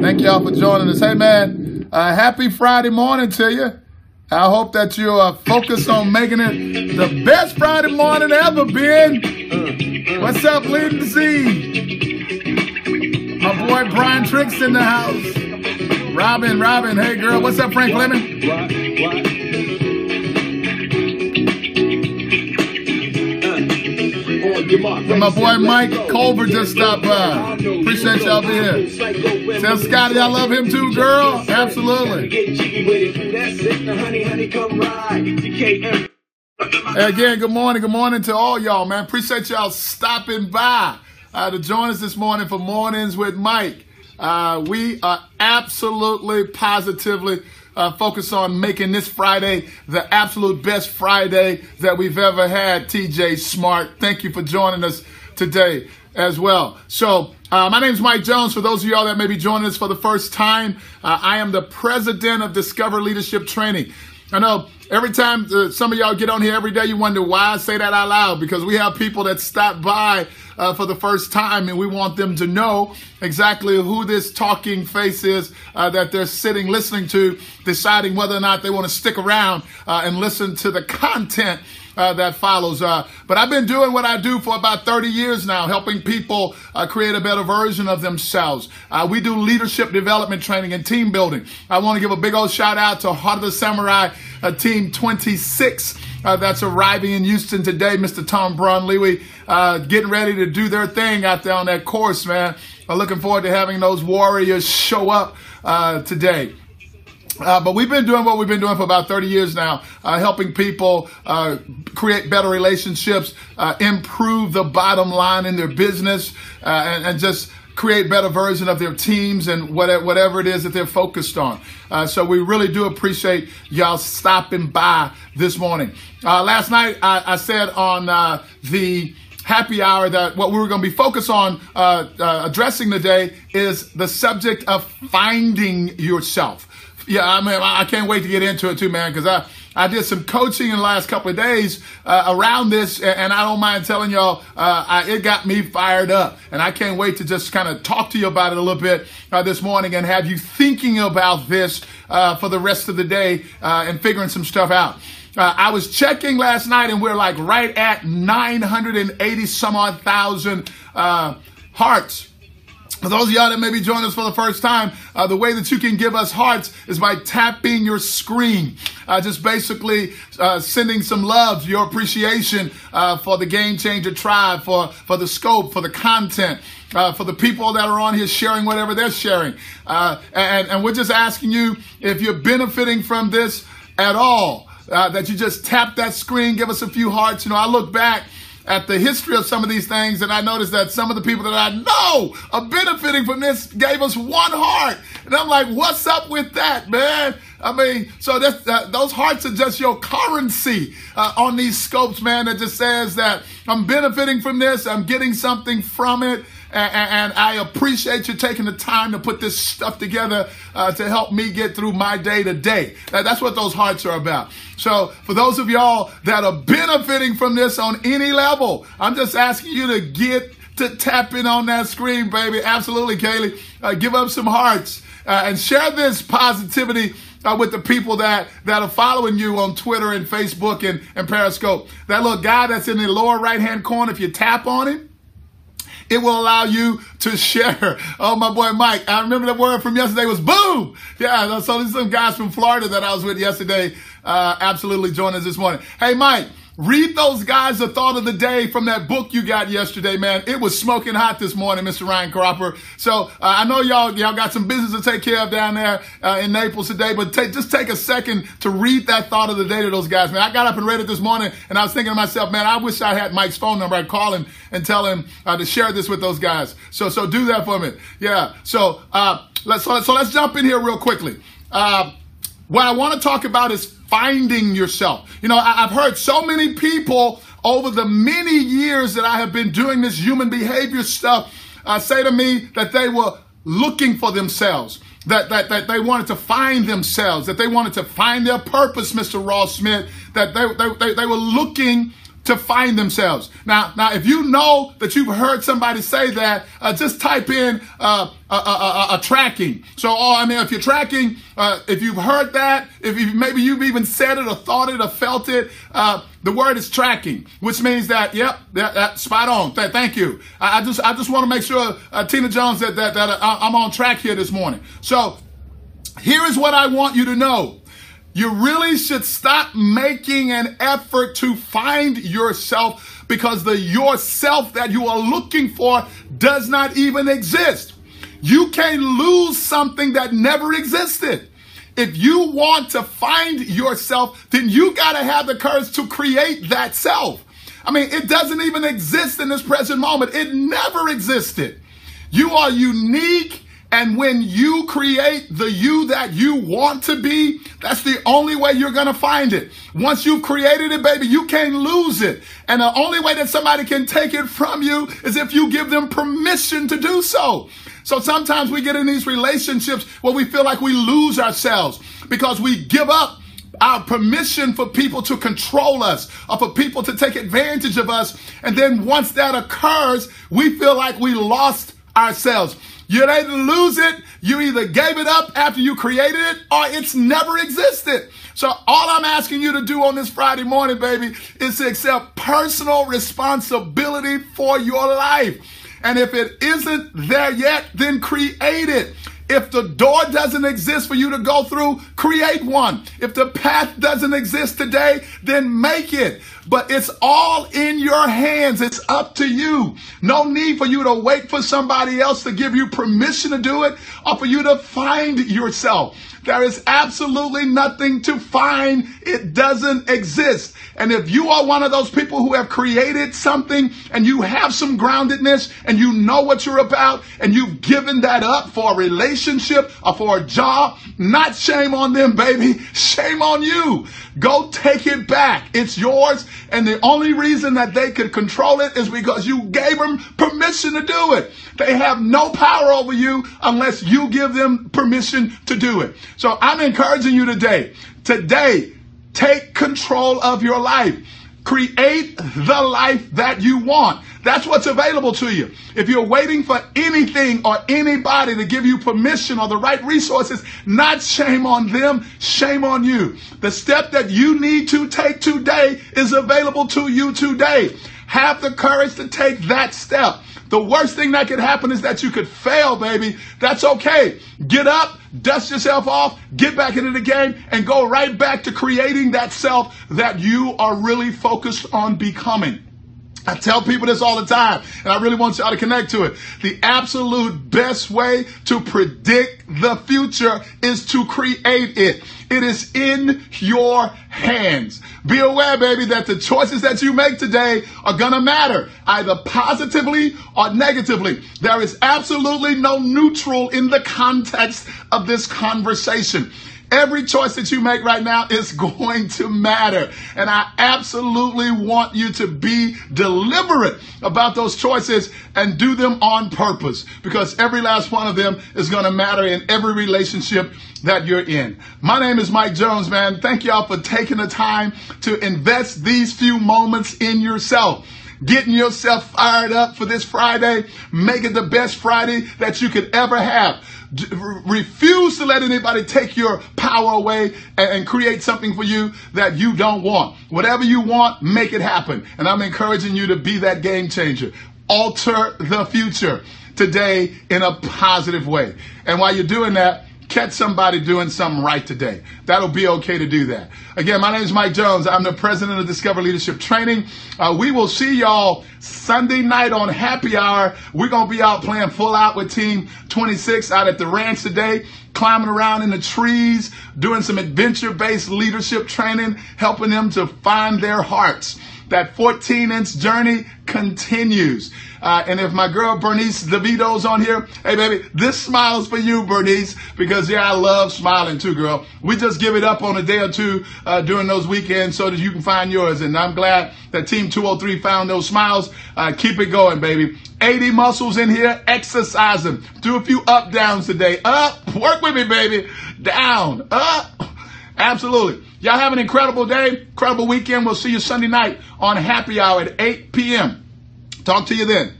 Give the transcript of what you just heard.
Thank y'all for joining us. Hey, man, uh, happy Friday morning to you. I hope that you are focused on making it the best Friday morning ever, Ben. What's up, Leading Scene? My boy Brian Tricks in the house. Robin, Robin, hey girl, what's up, Frank Lemon? And my boy Mike Culver just stopped by. Appreciate y'all being here. Tell Scotty I love him too, girl. Absolutely. Again, good morning. Good morning to all y'all, man. Appreciate y'all stopping by uh, to join us this morning for Mornings with Mike. Uh, we are absolutely, positively uh, focused on making this Friday the absolute best Friday that we've ever had. TJ Smart, thank you for joining us today as well. So, uh, my name is Mike Jones. For those of y'all that may be joining us for the first time, uh, I am the president of Discover Leadership Training. I know every time uh, some of y'all get on here every day, you wonder why I say that out loud because we have people that stop by uh, for the first time and we want them to know exactly who this talking face is uh, that they're sitting listening to, deciding whether or not they want to stick around uh, and listen to the content uh, that follows. Uh, but I've been doing what I do for about 30 years now, helping people uh, create a better version of themselves. Uh, we do leadership development training and team building. I want to give a big old shout out to Heart of the Samurai uh, Team 26. Uh, that's arriving in Houston today. Mr. Tom Braun Lewy uh, getting ready to do their thing out there on that course, man. I'm looking forward to having those warriors show up uh, today. Uh, but we've been doing what we've been doing for about 30 years now, uh, helping people uh, create better relationships, uh, improve the bottom line in their business, uh, and, and, just create better version of their teams and whatever, whatever it is that they're focused on. Uh, so we really do appreciate y'all stopping by this morning. last night I, I said on the happy hour that what we were going to be focused on uh, uh, addressing today is the subject of finding yourself yeah, I mean, I can't wait to get into it too, man, because I, I did some coaching in the last couple of days uh, around this, and I don't mind telling y'all, uh, I, it got me fired up. And I can't wait to just kind of talk to you about it a little bit uh, this morning and have you thinking about this uh, for the rest of the day uh, and figuring some stuff out. Uh, I was checking last night, and we're like right at 980 some odd thousand hearts for those of y'all that may be joining us for the first time, uh, the way that you can give us hearts is by tapping your screen. Uh, just basically uh, sending some love, your appreciation uh, for the Game Changer Tribe, for, for the scope, for the content, uh, for the people that are on here sharing whatever they're sharing. Uh, and, and we're just asking you if you're benefiting from this at all, that you just tap that screen, give us a few hearts. You know, I look back at the history of some of these things, and I noticed that some of the people that I know are benefiting from this gave us one heart. And I'm like, what's up with that, man? I mean, so that's, uh, those hearts are just your currency uh, on these scopes, man, that just says that I'm benefiting from this, I'm getting something from it. And, and, I appreciate you taking the time to put this stuff together uh, to help me get through my day to day. That's what those hearts are about. So, for those of y'all that are benefiting from this on any level, I'm just asking you to get to tap in on that screen, baby. Absolutely, Kaylee. Uh, give up some hearts uh, and share this positivity uh, with the people that, that are following you on Twitter and Facebook and, and Periscope. That little guy that's in the lower right hand corner, if you tap on him, it will allow you to share. Oh, my boy Mike, I remember the word from yesterday was boom. Yeah, so there's some guys from Florida that I was with yesterday uh, absolutely join us this morning. Hey, Mike, Read those guys the thought of the day from that book you got yesterday, man. It was smoking hot this morning, Mr. Ryan Cropper. So uh, I know y'all y'all got some business to take care of down there uh, in Naples today, but take, just take a second to read that thought of the day to those guys, man. I got up and read it this morning, and I was thinking to myself, man, I wish I had Mike's phone number. I'd call him and tell him uh, to share this with those guys. So so do that for me. Yeah. So uh, let's so, so let's jump in here real quickly. What I want to talk about is finding yourself. You know, I, have heard so many people over the many years that I have been doing this human behavior stuff uh, say to me that they were looking for themselves. That, that, that they wanted to find themselves, that they wanted to find their purpose, Mr. Ross Smith, that they, they, they, they were looking to find themselves. Now, now, if you know that you've heard somebody say that, uh, just type in uh, a, a, a, tracking. So, oh, I mean, if you're tracking, uh, if you've heard that, if you, maybe you've even said it or thought it or felt it, uh, the word is tracking, which means that, yep, that, that spot on. Th- thank you. I, I, just, I just want to make sure, uh, Tina Jones, that that, that I'm on track here this morning. So, here is what I want you to know. You really should stop making an effort to find yourself because the yourself that you are looking for does not even exist. You can lose something that never existed. If you want to find yourself, then you got to have the courage to create that self. I mean, it doesn't even exist in this present moment. It never existed. You are unique and when you create the you that you want to be, that's the only way you're going to find it. Once you've created it, baby, you can't lose it. And the only way that somebody can take it from you is if you give them permission to do so. So sometimes we get in these relationships where we feel like we lose ourselves because we give up our permission for people to control us or for people to take advantage of us. And then once that occurs, we feel like we lost ourselves. You didn't lose it. You either gave it up after you created it or it's never existed. So all I'm asking you to do on this Friday morning, baby, is to accept personal responsibility for your life. And if it isn't there yet, then create it. If the door doesn't exist for you to go through, create one. If the path doesn't exist today, then make it. But it's all in your hands. It's up to you. No need for you to wait for somebody else to give you permission to do it or for you to find yourself. There is absolutely nothing to find. It doesn't exist. And if you are one of those people who have created something and you have some groundedness and you know what you're about and you've given that up for a relationship or for a job, not shame on them, baby. Shame on you. Go take it back. It's yours. And the only reason that they could control it is because you gave them permission to do it. They have no power over you unless you give them permission to do it. So I'm encouraging you today, today, take control of your life. Create the life that you want. That's what's available to you. If you're waiting for anything or anybody to give you permission or the right resources, not shame on them, shame on you. The step that you need to take today is available to you today. Have the courage to take that step. The worst thing that could happen is that you could fail, baby. That's okay. Get up, dust yourself off, get back into the game, and go right back to creating that self that you are really focused on becoming. I tell people this all the time, and I really want y'all to connect to it. The absolute best way to predict the future is to create it. It is in your hands. Be aware, baby, that the choices that you make today are gonna matter, either positively or negatively. There is absolutely no neutral in the context of this conversation. Every choice that you make right now is going to matter. And I absolutely want you to be deliberate about those choices and do them on purpose because every last one of them is going to matter in every relationship that you're in. My name is Mike Jones, man. Thank y'all for taking the time to invest these few moments in yourself getting yourself fired up for this Friday. Make it the best Friday that you could ever have refuse to let anybody take your power away and, and create something for you that you don't want. Whatever you want, make it happen. And I'm encouraging you to be that game changer. Alter the future today in a positive way. And while you're doing that, catch somebody doing something right today. That'll be okay to do that. Again, my name is Mike Jones. I'm the president of Discover Leadership Training. Uh, we will see y'all Sunday night on Happy Hour. We're going to be out playing full out with Team 26 out at the ranch today, climbing around in the trees, doing some adventure based leadership training, helping them to find their hearts. That 14 inch journey continues. Uh, and if my girl Bernice DeVito's on here, hey baby, this smile's for you, Bernice, because yeah, I love smiling too, girl. We just give it up on a day or two uh, during those weekends so that you can find yours. And I'm glad that Team 203 found those smiles. Uh, keep it going, baby. 80 muscles in here, exercise them. Do a few up downs today. Up, work with me, baby. Down, up. Absolutely. Y'all have an incredible day, incredible weekend. We'll see you Sunday night on Happy Hour at 8 p.m. Talk to you then.